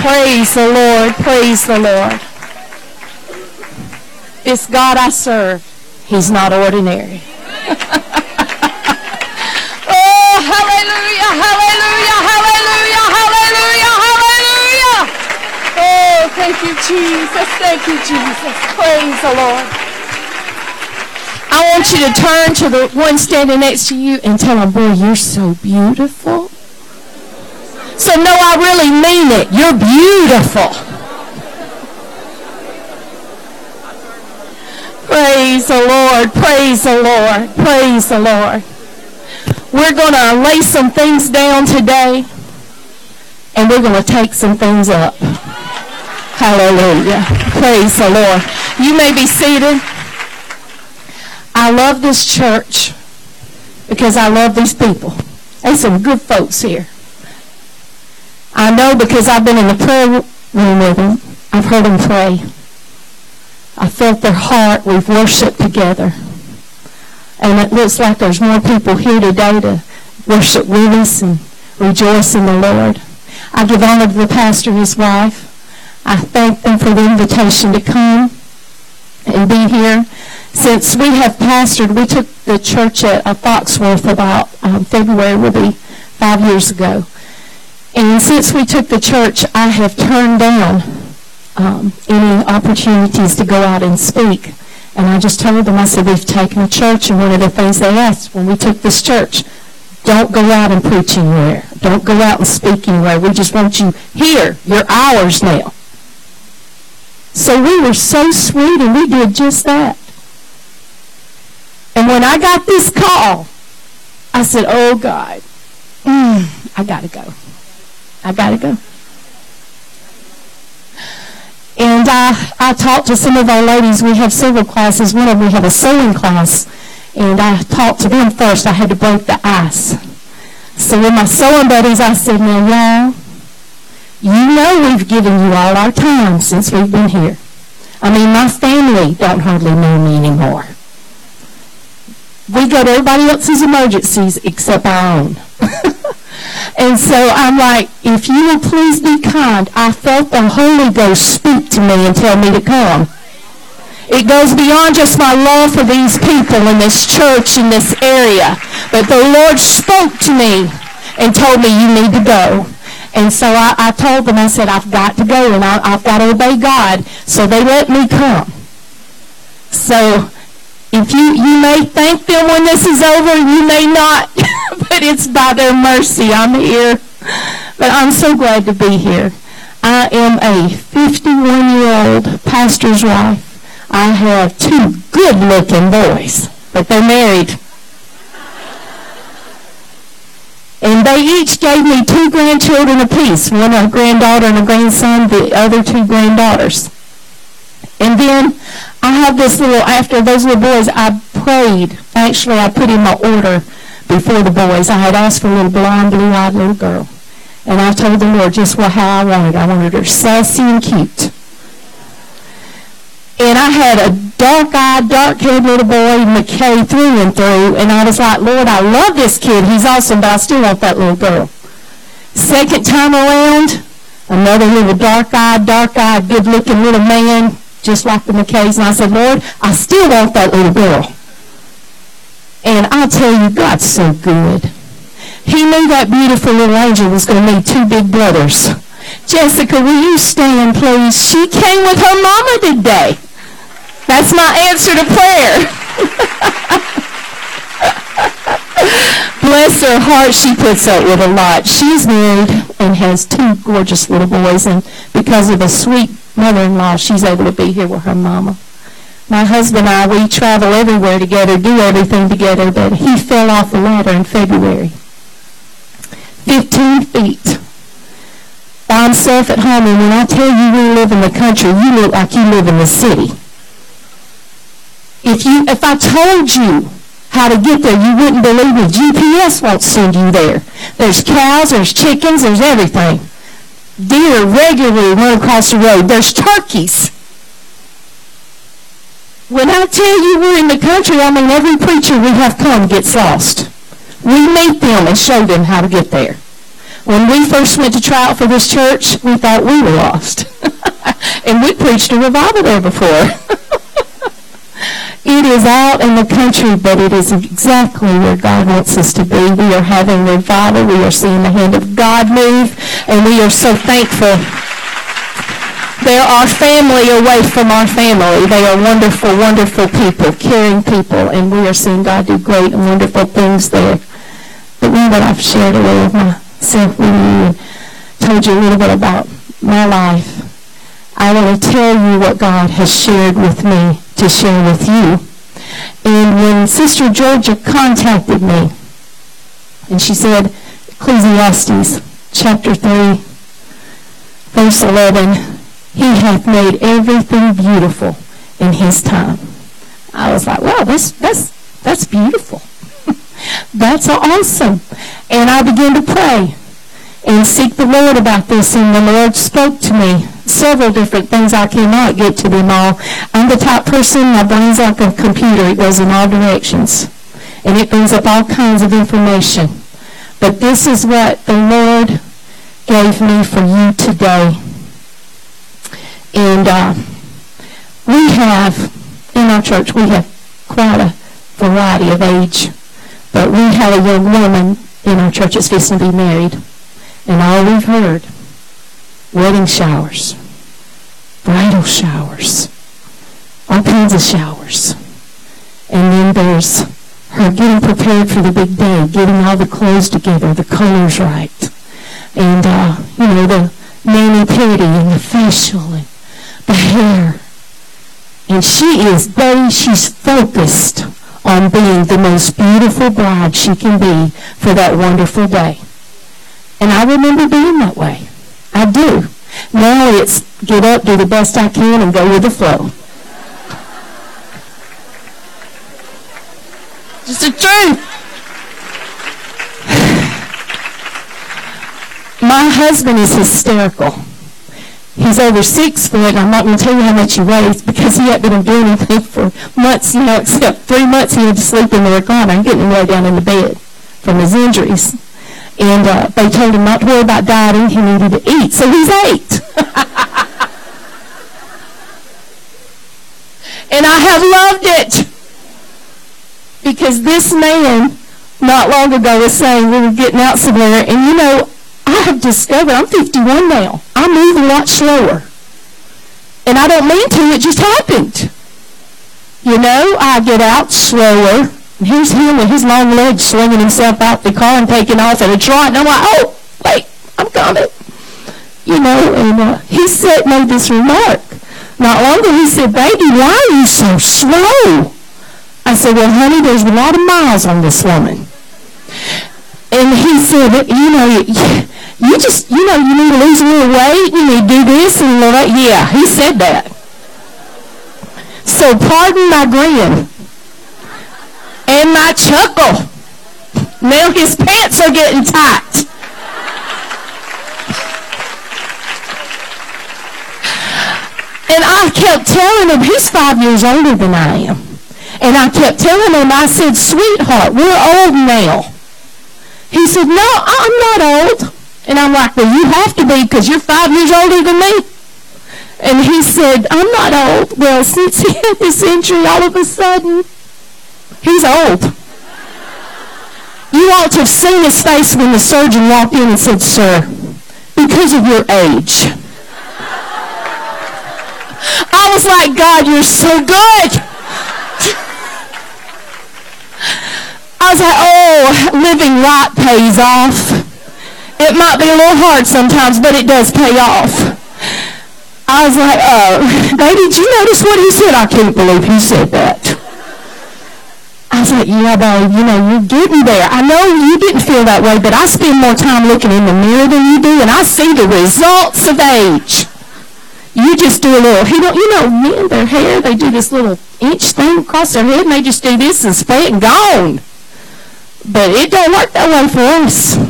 Praise the Lord. Praise the Lord. This God I serve, He's not ordinary. oh, hallelujah, hallelujah, hallelujah, hallelujah, hallelujah. Oh, thank you, Jesus. Thank you, Jesus. Praise the Lord. I want you to turn to the one standing next to you and tell them, boy, you're so beautiful. So no, I really mean it. You're beautiful. Praise the Lord. Praise the Lord. Praise the Lord. We're going to lay some things down today and we're going to take some things up. Hallelujah. Praise the Lord. You may be seated. I love this church because I love these people. There's some good folks here. I know because I've been in the prayer room with them. I've heard them pray. I felt their heart. We've worshiped together. And it looks like there's more people here today to worship with us and rejoice in the Lord. I give honor to the pastor and his wife. I thank them for the invitation to come and be here. Since we have pastored, we took the church at Foxworth about um, February, will be five years ago. And since we took the church, I have turned down um, any opportunities to go out and speak. And I just told them, I said, we've taken a church, and one of the things they asked when we took this church, don't go out and preach anywhere. Don't go out and speak anywhere. We just want you here. You're ours now. So we were so sweet, and we did just that. And when I got this call, I said, oh, God, mm, I got to go. I got to go. And I, I talked to some of our ladies. We have several classes. One of them, we have a sewing class. And I talked to them first. I had to break the ice. So with my sewing buddies, I said, now, y'all, you know we've given you all our time since we've been here. I mean, my family don't hardly know me anymore. We go to everybody else's emergencies except our own. And so I'm like, if you will please be kind, I felt the Holy Ghost speak to me and tell me to come. It goes beyond just my love for these people in this church in this area. But the Lord spoke to me and told me you need to go. And so I, I told them, I said, I've got to go and I, I've got to obey God. So they let me come. So if you, you may thank them when this is over, you may not, but it's by their mercy I'm here. But I'm so glad to be here. I am a 51-year-old pastor's wife. I have two good-looking boys, but they're married. And they each gave me two grandchildren apiece, one a granddaughter and a grandson, the other two granddaughters. And then I have this little, after those little boys, I prayed. Actually, I put in my order before the boys. I had asked for a little blonde, blue-eyed little girl. And I told the Lord just what, how I wanted. I wanted her sassy and cute. And I had a dark-eyed, dark-haired little boy, McKay, through and through. And I was like, Lord, I love this kid. He's awesome, but I still want that little girl. Second time around, another little dark-eyed, dark-eyed, good-looking little man just like the McKays. And I said, Lord, I still want that little girl. And I tell you, God's so good. He knew that beautiful little angel was going to need two big brothers. Jessica, will you stand, please? She came with her mama today. That's my answer to prayer. Bless her heart, she puts up with a lot. She's married and has two gorgeous little boys, and because of the sweet mother-in-law, she's able to be here with her mama. My husband and I, we travel everywhere together, do everything together, but he fell off the ladder in February. 15 feet. By himself at home, and when I tell you we live in the country, you look like you live in the city. If you, if I told you how to get there, you wouldn't believe me. GPS won't send you there. There's cows, there's chickens, there's everything deer regularly run across the road. There's turkeys. When I tell you we're in the country, I mean every preacher we have come gets lost. We meet them and show them how to get there. When we first went to try out for this church, we thought we were lost. and we preached a revival there before. it is out in the country, but it is exactly where God wants us to be. We are having revival. We are seeing the hand of God move, and we are so thankful. They're our family away from our family. They are wonderful, wonderful people, caring people, and we are seeing God do great and wonderful things there. But now that I've shared a little of myself with you told you a little bit about my life, I want to tell you what God has shared with me to share with you. And when Sister Georgia contacted me, and she said, Ecclesiastes chapter 3, verse 11, he hath made everything beautiful in his time. I was like, wow, that's, that's, that's beautiful. that's awesome. And I began to pray and seek the Lord about this, and the Lord spoke to me several different things. I cannot get to them all. I'm the type person, my brain's like a computer. It goes in all directions. And it brings up all kinds of information. But this is what the Lord gave me for you today. And uh, we have, in our church, we have quite a variety of age. But we have a young woman in our church that's fixing to be married. And all we've heard, wedding showers, bridal showers, all kinds of showers. And then there's her getting prepared for the big day, getting all the clothes together, the colors right. And, uh, you know, the mani-pedi and the facial and the hair. And she is, buddy, she's focused on being the most beautiful bride she can be for that wonderful day. And I remember being that way. I do. Now it's get up, do the best I can, and go with the flow. Just the truth. My husband is hysterical. He's over six foot. I'm not going to tell you how much he weighs because he hasn't been doing anything for months, know, except three months he had to sleep in the recliner getting him lay down in the bed from his injuries. And uh, they told him not to worry about dieting. He needed to eat. So he's ate. and I have loved it. Because this man, not long ago, was saying we were getting out somewhere. And you know, I have discovered, I'm 51 now, I move a lot slower. And I don't mean to, it just happened. You know, I get out slower. Here's him with his long legs swinging himself out the car and taking off at a trot. And I'm like, oh, wait, I'm coming. You know, and uh, he said, made this remark. Not long ago, he said, baby, why are you so slow? I said, well, honey, there's a lot of miles on this woman. And he said, you know, you just, you know, you need to lose a little weight, you need to do this and all that. Yeah, he said that. So pardon my grin my chuckle. Now his pants are getting tight. And I kept telling him, he's five years older than I am. And I kept telling him, I said, sweetheart, we're old now. He said, no, I'm not old. And I'm like, well, you have to be because you're five years older than me. And he said, I'm not old. Well, since he had this injury, all of a sudden, he's old. You ought to have seen his face when the surgeon walked in and said, sir, because of your age. I was like, God, you're so good. I was like, oh, living right pays off. It might be a little hard sometimes, but it does pay off. I was like, uh, baby, did you notice what he said? I can't believe he said that. Was like, yeah, babe, you know, you're getting there. I know you didn't feel that way, but I spend more time looking in the mirror than you do, and I see the results of age. You just do a little, you know, you know, men, their hair, they do this little inch thing across their head, and they just do this and spray it and gone. But it don't work that way for us.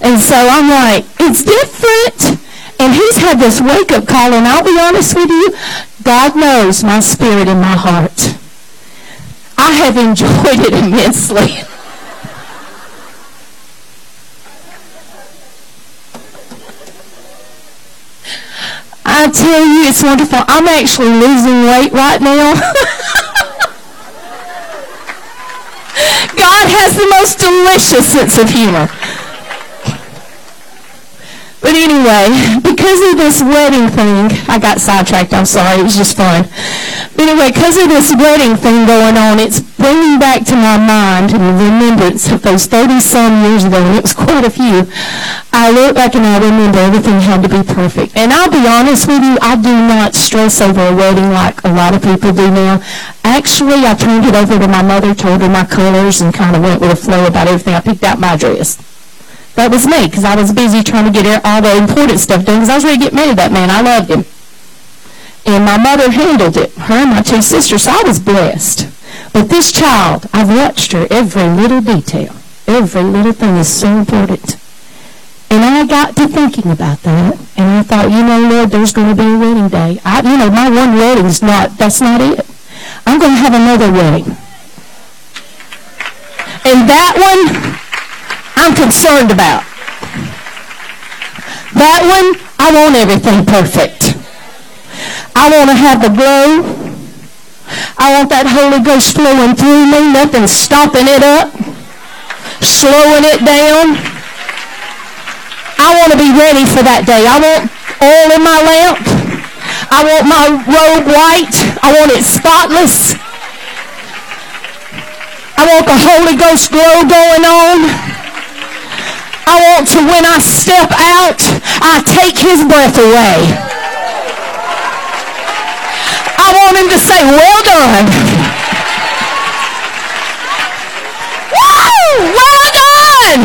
And so I'm like, it's different. And he's had this wake-up call, and I'll be honest with you, God knows my spirit and my heart. I have enjoyed it immensely. I tell you, it's wonderful. I'm actually losing weight right now. God has the most delicious sense of humor. But anyway, because of this wedding thing, I got sidetracked, I'm sorry, it was just fun. But anyway, because of this wedding thing going on, it's bringing back to my mind the remembrance of those 30-some years ago, and it was quite a few. I look back and I remember everything had to be perfect. And I'll be honest with you, I do not stress over a wedding like a lot of people do now. Actually, I turned it over to my mother, told her my colors, and kind of went with the flow about everything. I picked out my dress. That was me, because I was busy trying to get all the important stuff done, because I was ready to get married that man. I loved him. And my mother handled it, her and my two sisters, so I was blessed. But this child, I've watched her every little detail. Every little thing is so important. And I got to thinking about that, and I thought, you know, Lord, there's going to be a wedding day. I, you know, my one wedding wedding's not, that's not it. I'm going to have another wedding. And that one, I'm concerned about. That one, I want everything perfect. I want to have the glow. I want that Holy Ghost flowing through me, nothing stopping it up, slowing it down. I want to be ready for that day. I want oil in my lamp. I want my robe white. I want it spotless. I want the Holy Ghost glow going on. I want to, when I step out, I take his breath away. I want him to say, well done. Woo! Well done!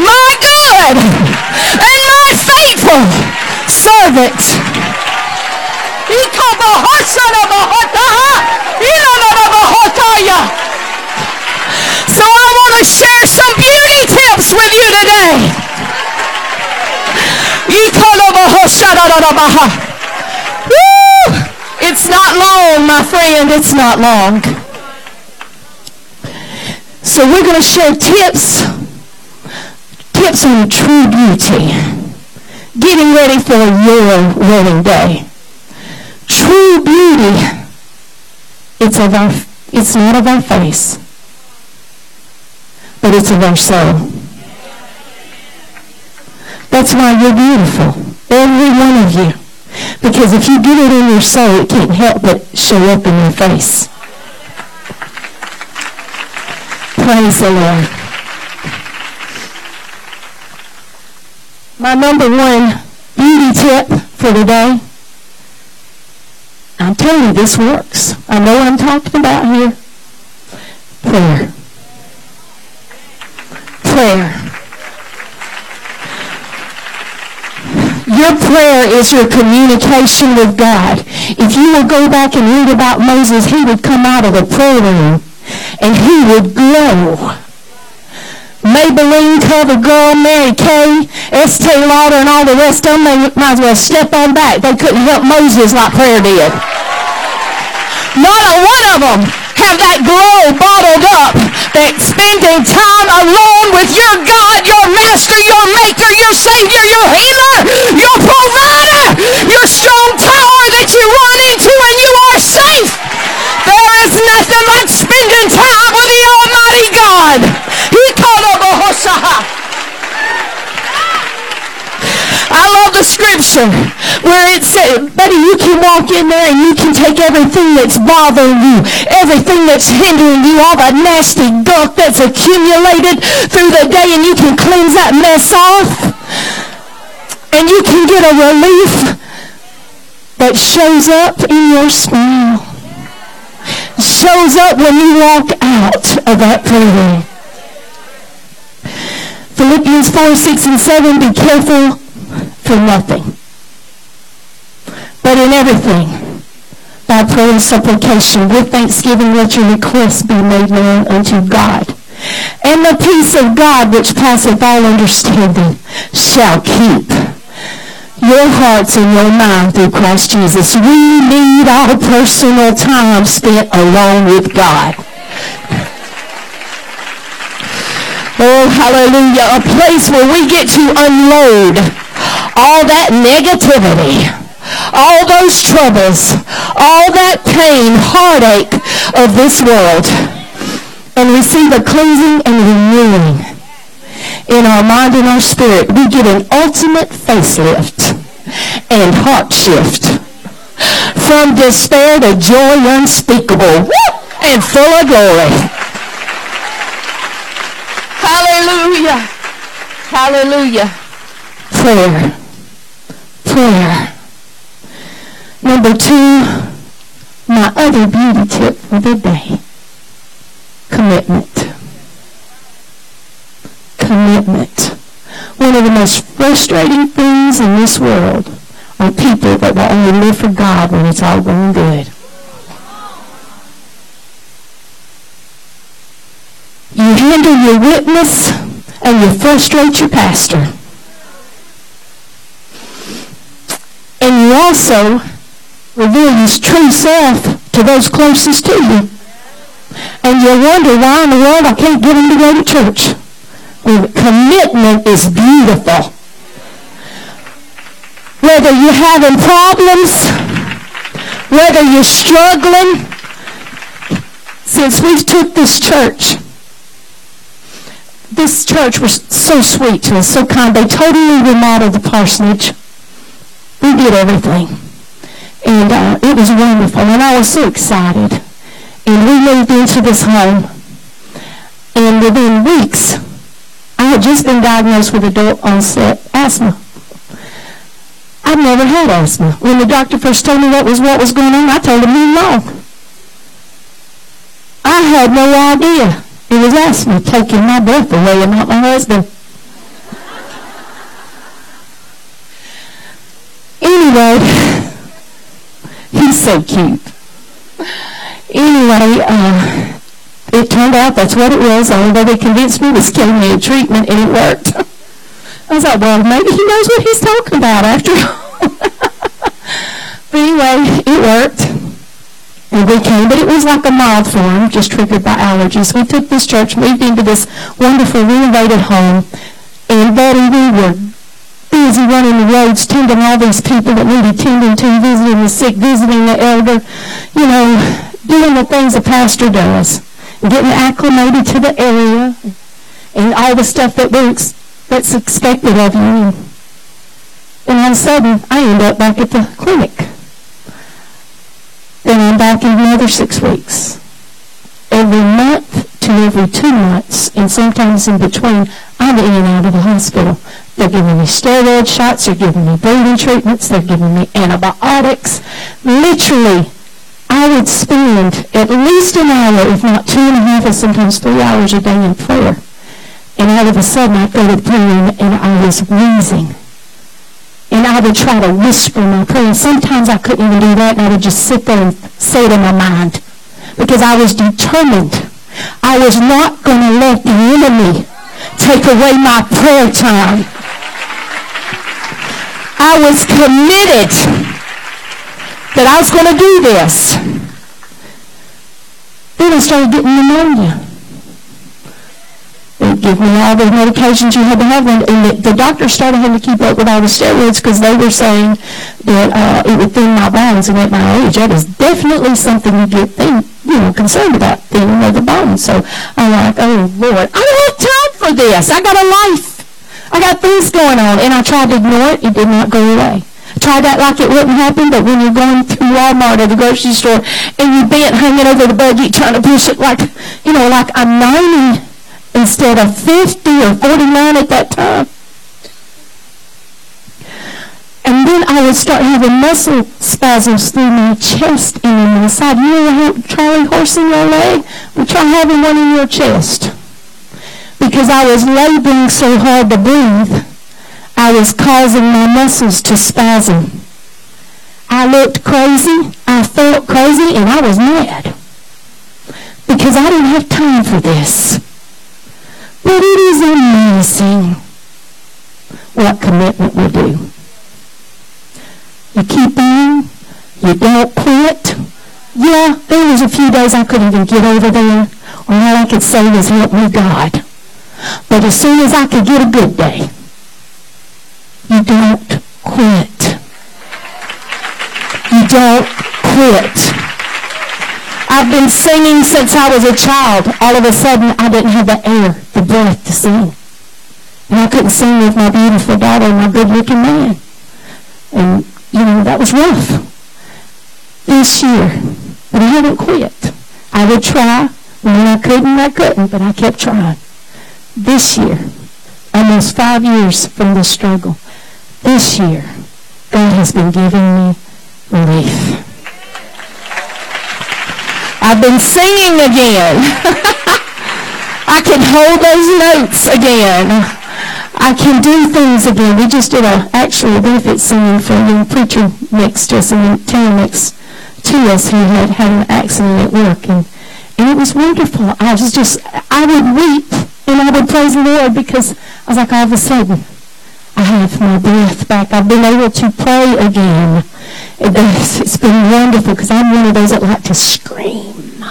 My good and my faithful servant. He called the horse of So I want to share some beauty tips with you today. Woo! It's not long, my friend. It's not long. So we're going to share tips tips on true beauty. Getting ready for your wedding day. True beauty, it's of our, it's not of our face, but it's of our soul. That's why you're beautiful, every one of you. Because if you get it in your soul, it can't help but show up in your face. Praise the Lord. My number one beauty tip for today, I'm telling you, this works. I know what I'm talking about here. Prayer. Prayer. Your prayer is your communication with God. If you will go back and read about Moses, he would come out of the prayer room and he would glow Maybelline cover girl, Mary Kay, Estee Lauder, and all the rest of them, they might as well step on back. They couldn't help Moses like prayer did. Not a one of them have that glow bottled up that spending time alone with your God, your master, your maker, your savior, your healer, your provider, your strong tower that you run into and you are safe. There is nothing like spending time with the Almighty God. He called up scripture where it says, buddy, you can walk in there and you can take everything that's bothering you, everything that's hindering you, all that nasty gunk that's accumulated through the day, and you can cleanse that mess off. And you can get a relief that shows up in your smile. Shows up when you walk out of that prayer room. Philippians 4, 6, and 7, be careful for nothing. But in everything, by prayer and supplication, with thanksgiving, let your requests be made known unto God. And the peace of God, which passeth all understanding, shall keep your hearts and your mind through Christ Jesus. We need our personal time spent alone with God. Oh, hallelujah. A place where we get to unload all that negativity, all those troubles, all that pain, heartache of this world, and receive a cleansing and renewing in our mind and our spirit. We get an ultimate facelift and heart shift from despair to joy unspeakable and full of glory. Hallelujah. Hallelujah. Prayer. Prayer. Number two, my other beauty tip for the day. Commitment. Commitment. One of the most frustrating things in this world are people that will only live for God when it's all going good. You handle your witness and you frustrate your pastor. And you also reveal his true self to those closest to you. And you wonder why in the world I can't get him to go to church. Well, commitment is beautiful. Whether you're having problems, whether you're struggling, since we took this church, this church was so sweet to us, so kind. They totally remodeled the parsonage. Did everything. And uh, it was wonderful. And I was so excited. And we moved into this home. And within weeks, I had just been diagnosed with adult onset asthma. I've never had asthma. When the doctor first told me what was what was going on, I told him no. I had no idea. It was asthma taking my breath away and not my husband. Anyway, he's so cute. Anyway, uh, it turned out that's what it was, although they convinced me it me chemo treatment, and it worked. I was like, well, maybe he knows what he's talking about after all. but anyway, it worked. And we came, but it was like a mild form, just triggered by allergies. We took this church, moved into this wonderful renovated home, and Betty, we were busy running the roads, tending all these people that needed tending to, visiting the sick, visiting the elder, you know, doing the things a pastor does, getting acclimated to the area, and all the stuff that we're that's expected of you. And all of a sudden, I end up back at the clinic. Then I'm back in another six weeks. Every month to every two months, and sometimes in between, I'm in and out of the hospital. They're giving me steroid shots, they're giving me breathing treatments, they're giving me antibiotics. Literally, I would spend at least an hour, if not two and a half, and sometimes three hours a day in prayer. And all of a sudden, I'd go to prayer and, and I was wheezing and I would try to whisper my prayer. Sometimes I couldn't even do that, and I would just sit there and say it in my mind because I was determined. I was not going to let the enemy take away my prayer time. I was committed that I was going to do this. Then I started getting pneumonia. They give me all the medications you had to have, and the, the doctor started having to keep up with all the steroids because they were saying that uh, it would thin my bones, and at my age, that is definitely something you get thin, you know, concerned about thinning of the bones. So I'm like, oh Lord, I don't have time for this. I got a life. I got things going on, and I tried to ignore it. It did not go away. I tried that like it wouldn't happen, but when you're going through Walmart or the grocery store and you bent hanging over the buggy trying to push it like, you know, like I'm 90 instead of 50 or 49 at that time. And then I would start having muscle spasms through my chest and in my side. You ever have Charlie horse in your leg? Well, try having one in your chest. Because I was laboring so hard to breathe, I was causing my muscles to spasm. I looked crazy, I felt crazy, and I was mad. Because I didn't have time for this. But it is amazing what commitment will do. You keep on. You don't quit. Yeah, there was a few days I couldn't even get over there. And all I could say was, help me God. But as soon as I could get a good day, you don't quit. You don't quit. I've been singing since I was a child. All of a sudden, I didn't have the air, the breath to sing. And I couldn't sing with my beautiful daughter and my good-looking man. And, you know, that was rough this year. But I haven't quit. I would try. When I couldn't, I couldn't, but I kept trying. This year, almost five years from the struggle, this year, God has been giving me relief. I've been singing again. I can hold those notes again. I can do things again. We just did a actually a benefit singing for a young preacher next to us in town next to us who had had an accident at work and and it was wonderful. I was just I would weep and I would praise the Lord because I was like all of a sudden I have my breath back. I've been able to pray again. It's been wonderful because I'm one of those that like to scream.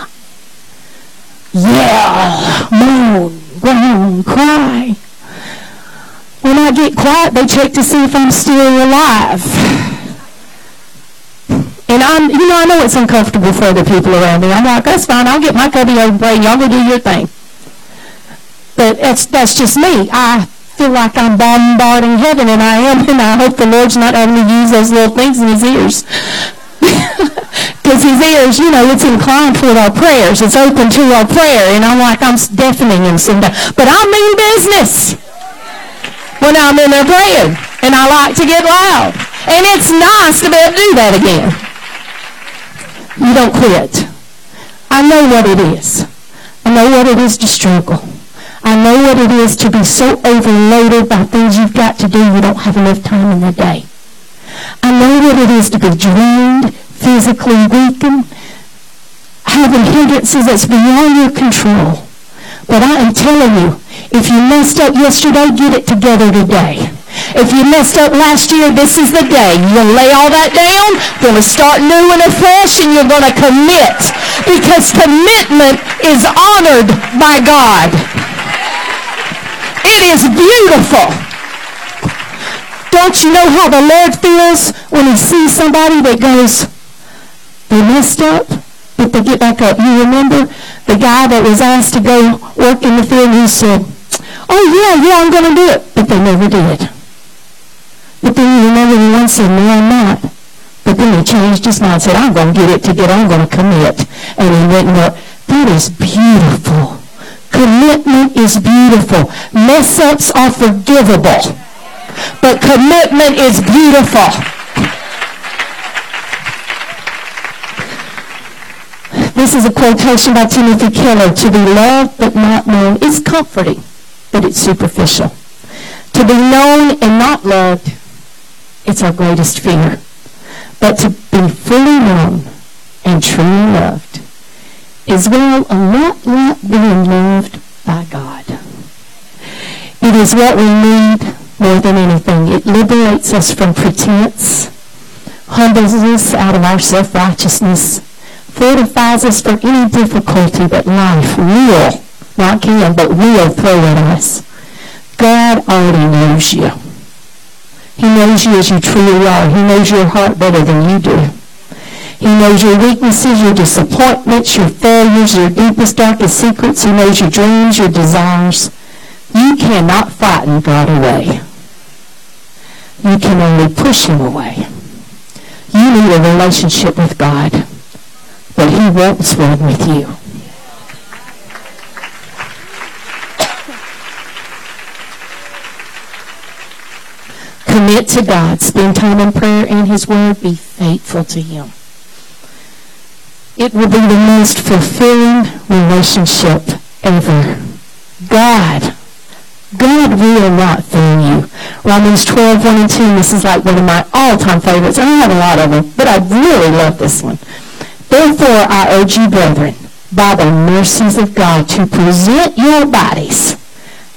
Yell, moan, groan, cry. When I get quiet, they check to see if I'm still alive. And I'm, you know, I know it's uncomfortable for other people around me. I'm like, that's fine. I'll get my cubby over and Y'all go do your thing. But that's, that's just me. I feel like I'm bombarding heaven, and I am, and I hope the Lord's not having to use those little things in his ears. Because his ears, you know, it's inclined toward our prayers. It's open to our prayer, and I'm like, I'm deafening him sometimes. But I mean business when I'm in there praying, and I like to get loud. And it's nice to be able to do that again. You don't quit. I know what it is. I know what it is to struggle. I know what it is to be so overloaded by things you've got to do you don't have enough time in the day. I know what it is to be drained, physically weakened, having hindrances that's beyond your control. But I am telling you, if you messed up yesterday, get it together today. If you messed up last year, this is the day. You'll lay all that down, going to start new and afresh, and you're going to commit. Because commitment is honored by God. It is beautiful. Don't you know how the Lord feels when he sees somebody that goes, they messed up, but they get back up. You remember the guy that was asked to go work in the field who said, oh yeah, yeah, I'm going to do it. But they never did. It. But then you remember the one said, no, I'm not. But then he changed his mind, said, I'm going to get it together. I'm going to commit. And he went and. That is beautiful. Commitment is beautiful. Mess ups are forgivable. But commitment is beautiful. This is a quotation by Timothy Keller. To be loved but not known is comforting, but it's superficial. To be known and not loved, it's our greatest fear. But to be fully known and truly loved is well a lot like being loved by God. It is what we need more than anything. It liberates us from pretense, humbles us out of our self-righteousness, fortifies us for any difficulty that life will, not can, but will throw at us. God already knows you. He knows you as you truly are. He knows your heart better than you do. He knows your weaknesses, your disappointments, your failures, your deepest, darkest secrets. He knows your dreams, your desires. You cannot frighten God away. You can only push him away. You need a relationship with God, but he wants one with you. Commit to God. Spend time in prayer and his word. Be faithful to him. It will be the most fulfilling relationship ever. God. God will not fail you. Romans 12, 1 and 2. This is like one of my all-time favorites. I have a lot of them, but I really love this one. Therefore, I urge you, brethren, by the mercies of God, to present your bodies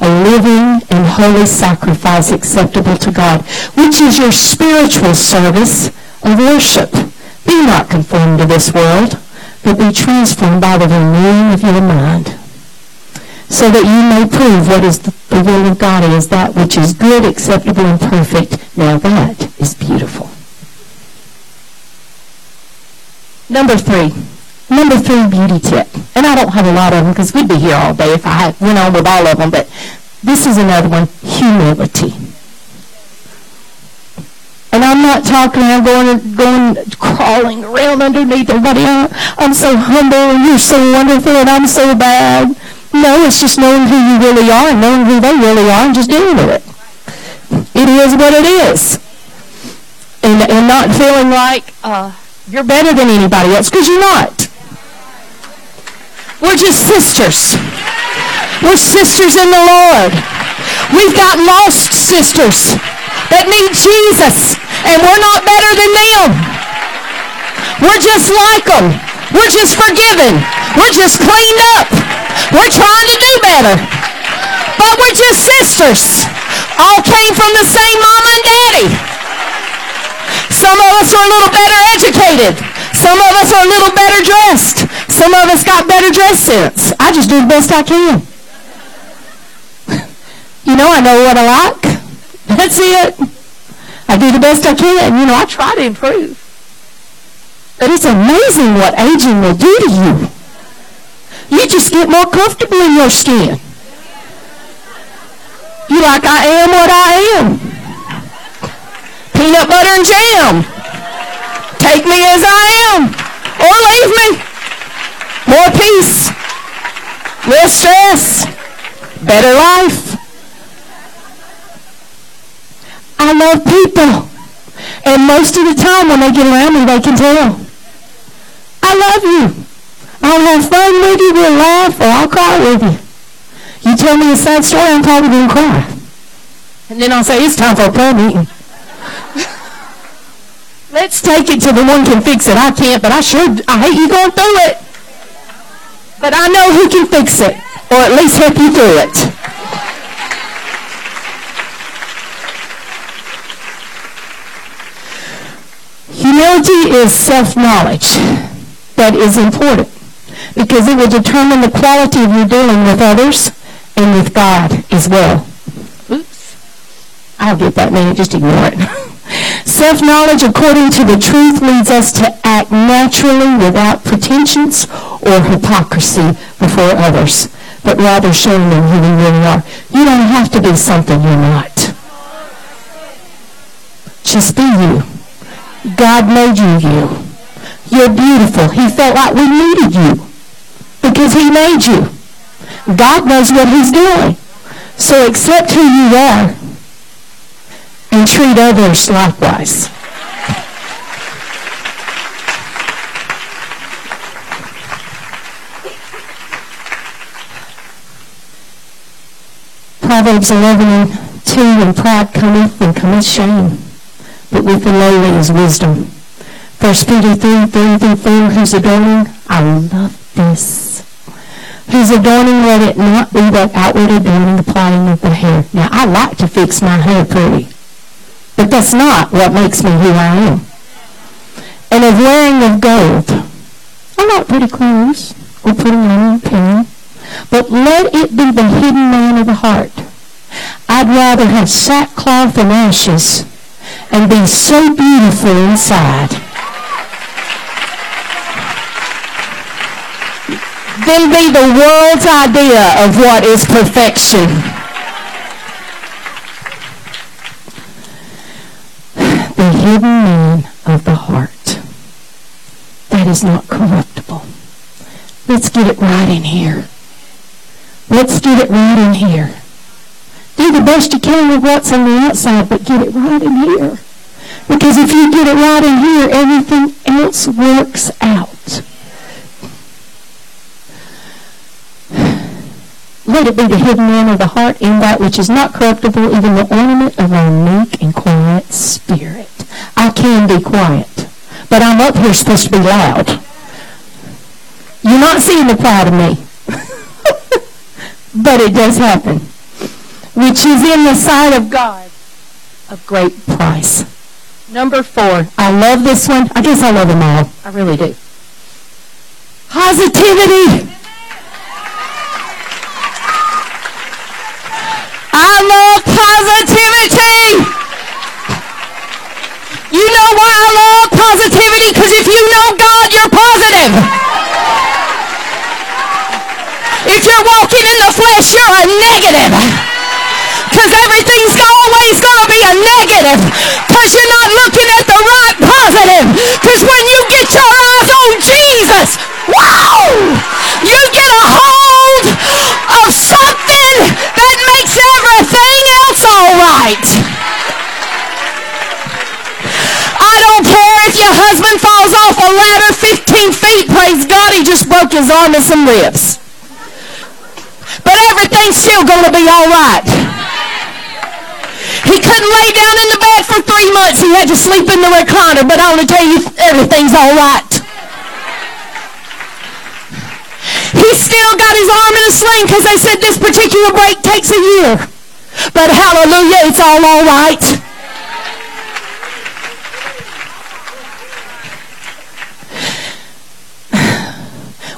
a living and holy sacrifice acceptable to God, which is your spiritual service of worship. Be not conformed to this world, but be transformed by the renewing of your mind, so that you may prove what is the, the will of God is, that which is good, acceptable, and perfect. Now that is beautiful. Number three. Number three beauty tip. And I don't have a lot of them because we'd be here all day if I went on with all of them. But this is another one. Humility. And I'm not talking, I'm going, going, crawling around underneath everybody. I'm, I'm so humble and you're so wonderful and I'm so bad. No, it's just knowing who you really are and knowing who they really are and just dealing with it. It is what it is. And, and not feeling like uh, you're better than anybody else because you're not. We're just sisters. We're sisters in the Lord. We've got lost sisters that need Jesus, and we're not better than them. We're just like them. We're just forgiven. We're just cleaned up. We're trying to do better. But we're just sisters. All came from the same mama and daddy. Some of us are a little better educated. Some of us are a little better dressed. Some of us got better dress sense. I just do the best I can. You know, I know what I like. That's it. I do the best I can. You know, I try to improve. But it's amazing what aging will do to you. You just get more comfortable in your skin. You like, I am what I am. Peanut butter and jam. Take me as I am. Or leave me. More peace. Less stress. Better life. I love people. And most of the time when they get around me, they can tell. I love you. I'll have fun with you, we'll laugh, or I'll cry with you. You tell me a sad story, I'm probably going to cry. And then I'll say, it's time for a prayer meeting. Let's take it to the one can fix it. I can't, but I sure, I hate you going through it. But I know who can fix it, or at least help you through it. Humility is self-knowledge that is important because it will determine the quality of your dealing with others and with God as well. Oops. I'll get that man, just ignore it. Self-knowledge according to the truth leads us to act naturally without pretensions or hypocrisy before others, but rather showing them who we really are. You don't have to be something you're not. Just be you. God made you you. You're beautiful. He felt like we needed you because he made you. God knows what he's doing. So accept who you are and treat others likewise. Proverbs 11 and 2, And pride cometh, and cometh shame, but with the lowly is wisdom. 1 Peter 3, 3 through 4, whose adorning, I love this. Whose adorning, let it not be that outward adorning, the plaiting of the hair. Now, I like to fix my hair pretty, but that's not what makes me who I am. And of wearing of gold. I like pretty clothes, or putting on a pin, but let it be the hidden man of the heart. I'd rather have sackcloth and ashes and be so beautiful inside than be the world's idea of what is perfection. The hidden man of the heart that is not corruptible. Let's get it right in here. Let's get it right in here. Do the best you can with what's on the outside, but get it right in here. Because if you get it right in here, everything else works out. Let it be the hidden man of the heart in that which is not corruptible, even the ornament of a meek and quiet spirit. I can be quiet, but I'm up here supposed to be loud. You're not seeing the pride of me. but it does happen. Which is in the sight of God of great price. Number four. I love this one. I guess I love them all. I really do. Positivity. I love positivity. You know why I love positivity? Because if you know God God, you're positive. If you're walking in the flesh, you're a negative. Because everything's always going to be a negative. Because you're not looking at the right positive. Because when you get your eyes on Jesus, wow, you get a hold of something that makes everything else all right. I don't care if your husband falls off a ladder 15 feet, praise God, he just broke his arm and some ribs. But everything's still going to be all right. He couldn't lay down in the bed for three months. He had to sleep in the recliner. But I want to tell you, everything's all right. He's still got his arm in a sling because they said this particular break takes a year. But hallelujah, it's all all right.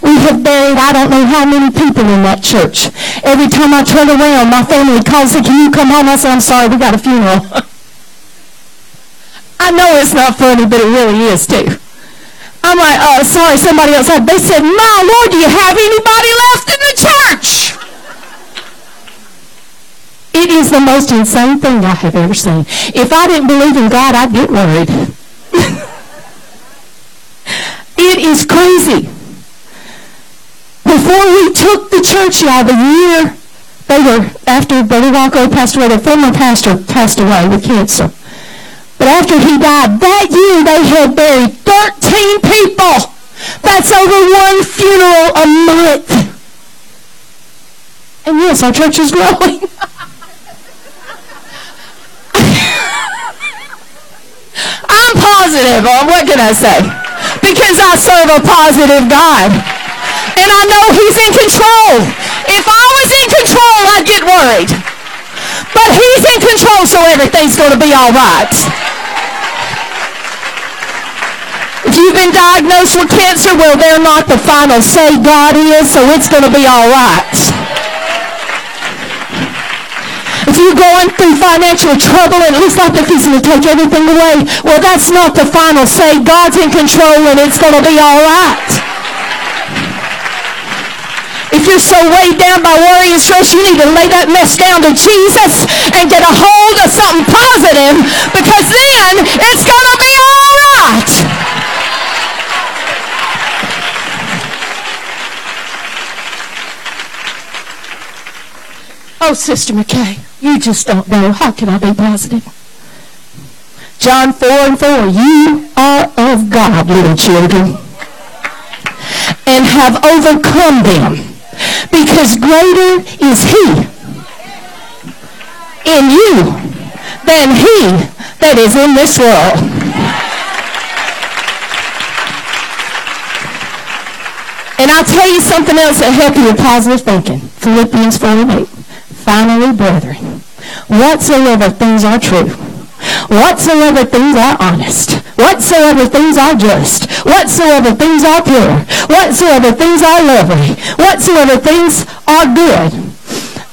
We have buried I don't know how many people in that church. Every time I turn around, my family calls and can you come home? I say, I'm sorry, we got a funeral. I know it's not funny, but it really is too. I'm like, oh, sorry, somebody else. They said, my Lord, do you have anybody left in the church? It is the most insane thing I have ever seen. If I didn't believe in God, I'd get worried. it is crazy. Before we took the church out the year, they were, after Brother Rocco passed away, the former pastor passed away with cancer. But after he died, that year they had buried 13 people. That's over one funeral a month. And yes, our church is growing. I'm positive, what can I say? Because I serve a positive God. And I know he's in control. If I was in control, I'd get worried. But he's in control, so everything's going to be all right. If you've been diagnosed with cancer, well, they're not the final say. God is, so it's going to be all right. If you're going through financial trouble and it looks like they're fixing to take everything away, well, that's not the final say. God's in control and it's going to be all right. You're so weighed down by worry and stress, you need to lay that mess down to Jesus and get a hold of something positive because then it's going to be all right. Oh, Sister McKay, you just don't know. How can I be positive? John 4 and 4, you are of God, little children, and have overcome them because greater is he in you than he that is in this world. And I'll tell you something else that help you with positive thinking. Philippians 4 8. Finally, brethren, whatsoever things are true, whatsoever things are honest, whatsoever things are just, whatsoever things are pure, whatsoever things are lovely, whatsoever things are good,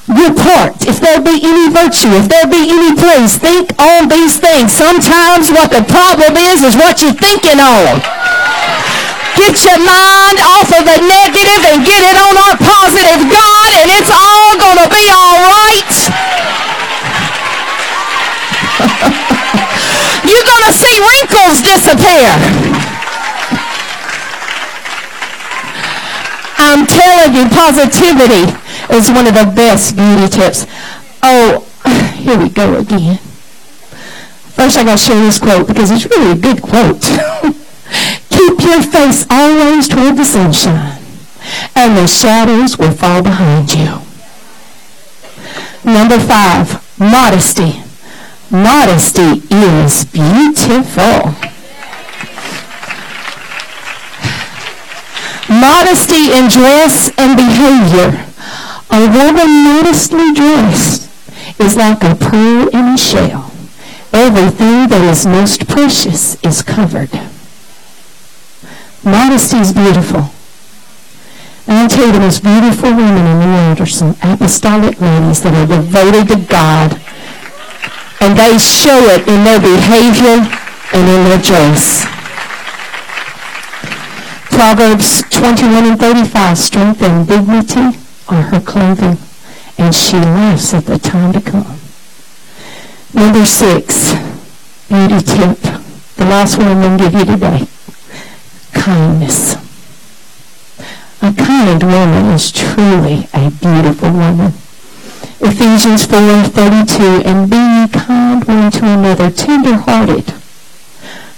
report. If there be any virtue, if there be any praise, think on these things. Sometimes what the problem is, is what you're thinking on. Get your mind off of the negative and get it on our positive God, and it's all going to be all right. You're going to see wrinkles disappear. I'm telling you, positivity is one of the best beauty tips. Oh, here we go again. First, I got to share this quote because it's really a good quote. Keep your face always toward the sunshine, and the shadows will fall behind you. Number five, modesty. Modesty is beautiful. Modesty in dress and behavior. A woman modestly dressed is like a pearl in a shell. Everything that is most precious is covered. Modesty is beautiful. And I'll tell you, the most beautiful women in the world are some apostolic ladies that are devoted to God and they show it in their behavior and in their dress. Proverbs 21 and 35, strength and dignity are her clothing, and she laughs at the time to come. Number six, beauty tip. The last one I'm going to give you today. Kindness. A kind woman is truly a beautiful woman. Ephesians 4:32, and be ye kind one to another, tender-hearted,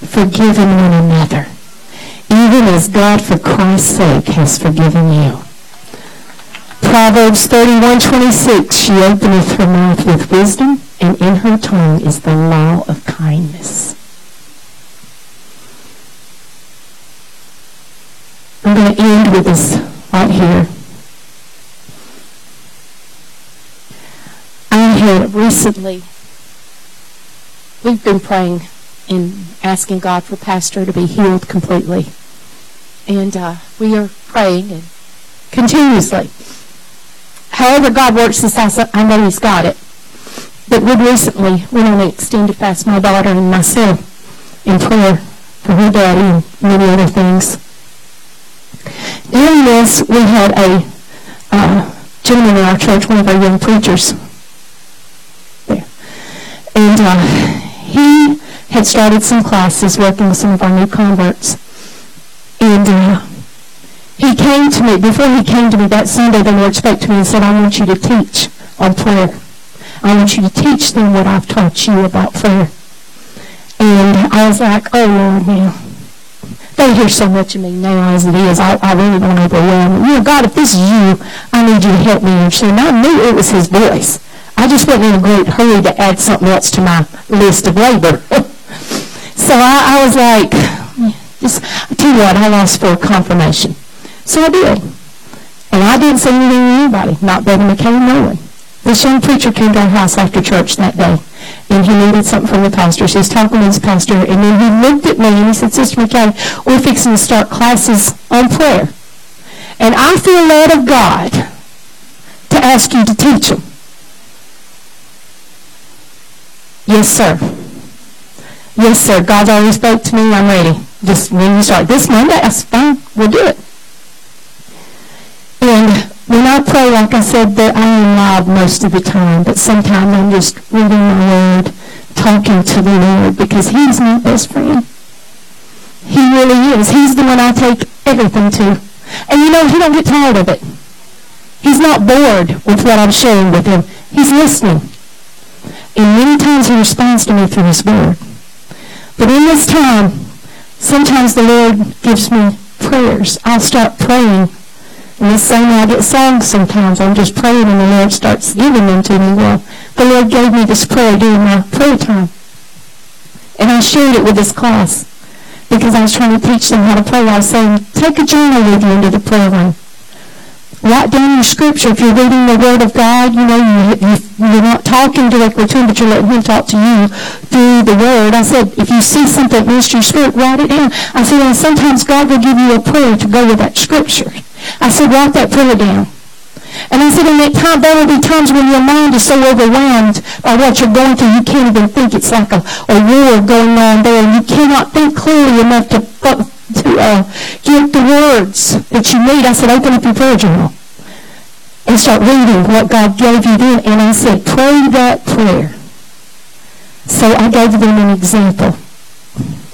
forgiving one another, even as God for Christ's sake has forgiven you. Proverbs 31:26, she openeth her mouth with wisdom, and in her tongue is the law of kindness. I'm going to end with this right here. I had recently, we've been praying and asking God for Pastor to be healed completely. And uh, we are praying and continuously. However God works this I know He's got it. But we recently went on an extended fast, my daughter and myself, in prayer for her daddy and many other things. During this, we had a uh, gentleman in our church, one of our young preachers. And uh, he had started some classes working with some of our new converts. And uh, he came to me, before he came to me that Sunday, the Lord spoke to me and said, I want you to teach on prayer. I want you to teach them what I've taught you about prayer. And I was like, oh, Lord, now, they hear so much of me now as it is. I, I really don't overwhelm them. You know, God, if this is you, I need you to help me understand. I knew it was his voice. I just wasn't in a great hurry to add something else to my list of labor. so I, I was like, just, I tell you what, I lost for confirmation. So I did. And I didn't say anything to anybody, not Brother McKay, no one. This young preacher came to our house after church that day, and he needed something from the pastor. So he's talking to his pastor, and then he looked at me and he said, Sister McKay, we're fixing to start classes on prayer. And I feel led of God to ask you to teach them. Yes, sir. Yes, sir. God's already spoke to me. I'm ready. Just when you start this Monday, that's fine. We'll do it. And when I pray, like I said, that I am loud most of the time, but sometimes I'm just reading my word, talking to the Lord, because He's my best friend. He really is. He's the one I take everything to. And you know, He don't get tired of it. He's not bored with what I'm sharing with Him. He's listening. And many times He responds to me through His word. But in this time, sometimes the Lord gives me prayers. I'll start praying and the same way I get songs sometimes. I'm just praying and the Lord starts giving them to me. Well, the Lord gave me this prayer during my prayer time. And I shared it with this class because I was trying to teach them how to pray. I was saying, take a journal with you into the prayer room. Write down your scripture. If you're reading the Word of God, you know, you, you, you're not talking directly to Him, but you're letting Him talk to you through the Word. I said, if you see something in your spirit, write it down. I said, and sometimes God will give you a prayer to go with that scripture. I said, write that prayer down. And I said, in that time, there will be times when your mind is so overwhelmed by what you're going through, you can't even think. It's like a, a war going on there, and you cannot think clearly enough to, to uh, get the words that you need. I said, open up your prayer journal and start reading what God gave you then. And I said, pray that prayer. So I gave them an example.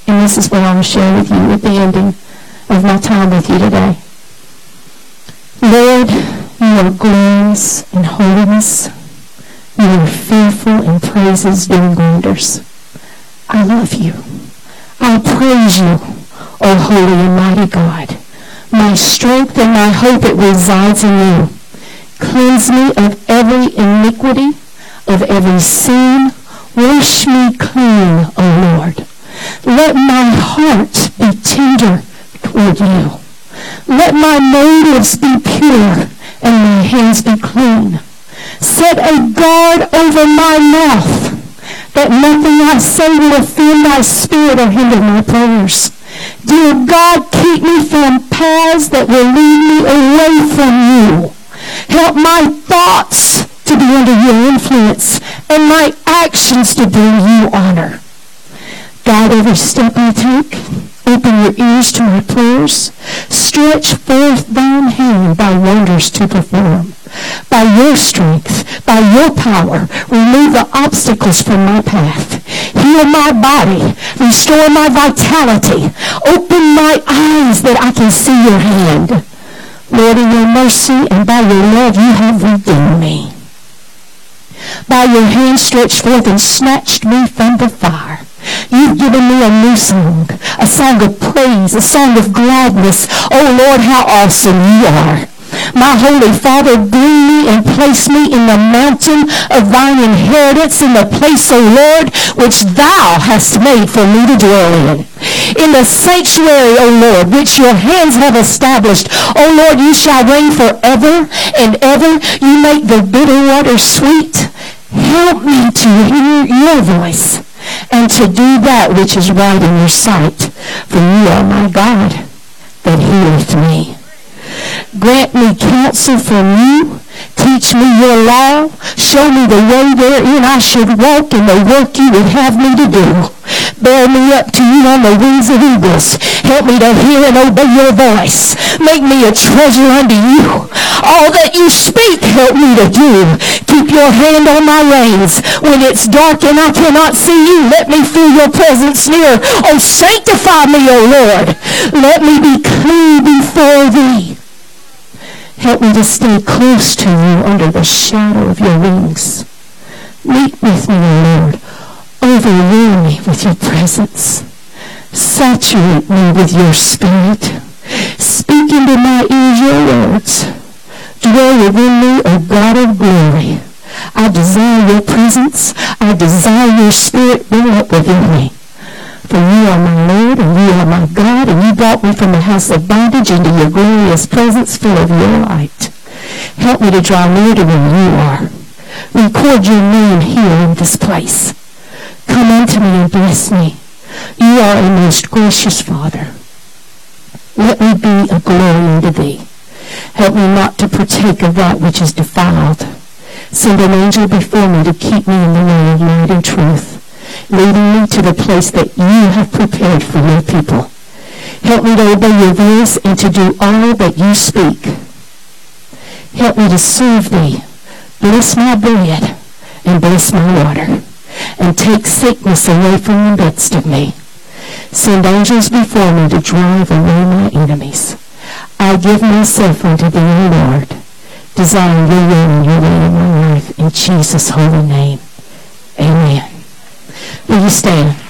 And this is what I will share with you at the ending of my time with you today. Lord, you are glorious in holiness. You are fearful in praises, doing wonders. I love you. I praise you, O holy and mighty God. My strength and my hope, it resides in you. Cleanse me of every iniquity, of every sin. Wash me clean, O Lord. Let my heart be tender toward you. Let my motives be pure and my hands be clean. Set a guard over my mouth that nothing I say will offend my spirit or hinder my prayers. Dear God, keep me from paths that will lead me away from you. Help my thoughts to be under your influence and my actions to bring you honor. God, every step I take, Open your ears to my prayers. Stretch forth thine hand by wonders to perform. By your strength, by your power, remove the obstacles from my path. Heal my body. Restore my vitality. Open my eyes that I can see your hand. Lord, in your mercy and by your love, you have redeemed me. By your hand stretched forth and snatched me from the fire. You've given me a new song, a song of praise, a song of gladness. Oh Lord, how awesome you are. My Holy Father, bring me and place me in the mountain of thine inheritance, in the place, O Lord, which thou hast made for me to dwell in. In the sanctuary, O Lord, which your hands have established. O Lord, you shall reign forever and ever. You make the bitter water sweet. Help me to hear your voice and to do that which is right in your sight. For you are my God that healeth me. Grant me counsel from you. Teach me your law. Show me the way wherein I should walk in the work you would have me to do. Bear me up to you on the wings of eagles. Help me to hear and obey your voice. Make me a treasure unto you. All that you speak, help me to do. Keep your hand on my reins. When it's dark and I cannot see you, let me feel your presence near. Oh, sanctify me, O Lord. Let me be clean before thee. Help me to stay close to you under the shadow of your wings. Meet with me, O Lord. Overwhelm me with your presence. Saturate me with your spirit. Speak into my ears your words. Dwell within me, O God of glory. I desire your presence. I desire your spirit built up within me. For you are my Lord and you are my God, and you brought me from the house of bondage into your glorious presence full of your light. Help me to draw near to where you are. Record your name here in this place. Come unto me and bless me. You are a most gracious Father. Let me be a glory unto thee. Help me not to partake of that which is defiled. Send an angel before me to keep me in the way of light and truth leading me to the place that you have prepared for your people. Help me to obey your voice and to do all that you speak. Help me to serve thee. Bless my bread and bless my water. And take sickness away from the midst of me. Send angels before me to drive away my enemies. I give myself unto thee, O Lord, desiring your will and your way in my life. In Jesus' holy name. Amen. Will you stand?